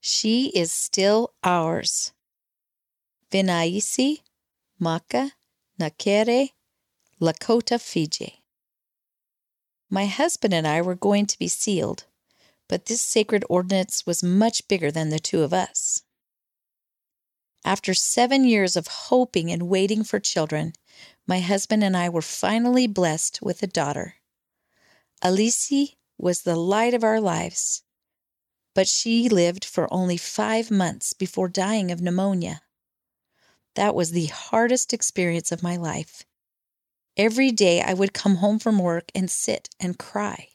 She is still ours. Vinaisi, Maka, Nakere, Lautoka, Fiji. My husband and I were going to be sealed, but this sacred ordinance was much bigger than the two of us. After seven years of hoping and waiting for children, my husband and I were finally blessed with a daughter. Alici was the light of our lives, but she lived for only five months before dying of pneumonia. That was the hardest experience of my life. Every day I would come home from work and sit and cry.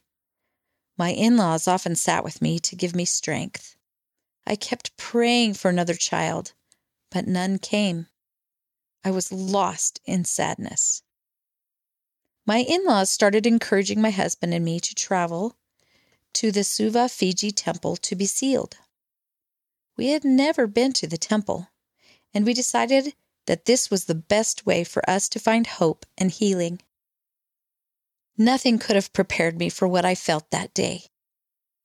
My in laws often sat with me to give me strength. I kept praying for another child, but none came. I was lost in sadness. My in laws started encouraging my husband and me to travel to the Suva Fiji temple to be sealed. We had never been to the temple, and we decided that this was the best way for us to find hope and healing. Nothing could have prepared me for what I felt that day.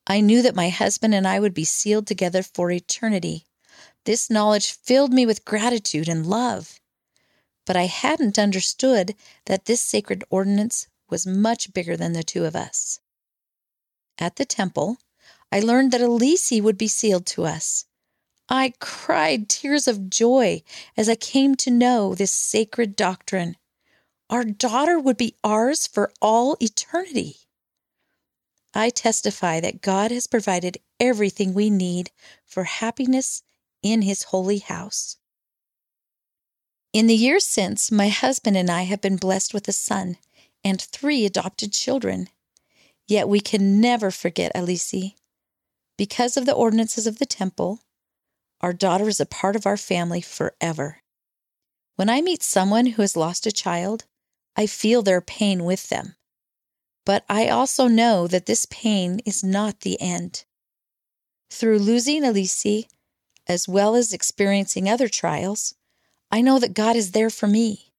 I knew that my husband and I would be sealed together for eternity. This knowledge filled me with gratitude and love. But I hadn't understood that this sacred ordinance was much bigger than the two of us. At the temple, I learned that Alici would be sealed to us. I cried tears of joy as I came to know this sacred doctrine. Our daughter would be ours for all eternity. I testify that God has provided everything we need for happiness in His holy house. In the years since, my husband and I have been blessed with a son and three adopted children. Yet we can never forget Alici. Because of the ordinances of the temple, our daughter is a part of our family forever. When I meet someone who has lost a child, I feel their pain with them. But I also know that this pain is not the end. Through losing Alici, as well as experiencing other trials, I know that God is there for me.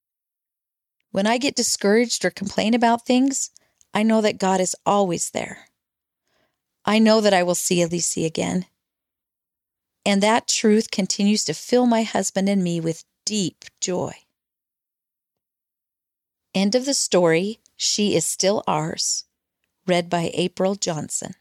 When I get discouraged or complain about things, I know that God is always there. I know that I will see Alici again, and that truth continues to fill my husband and me with deep joy. End of the story. She is still ours. Read by April Johnson.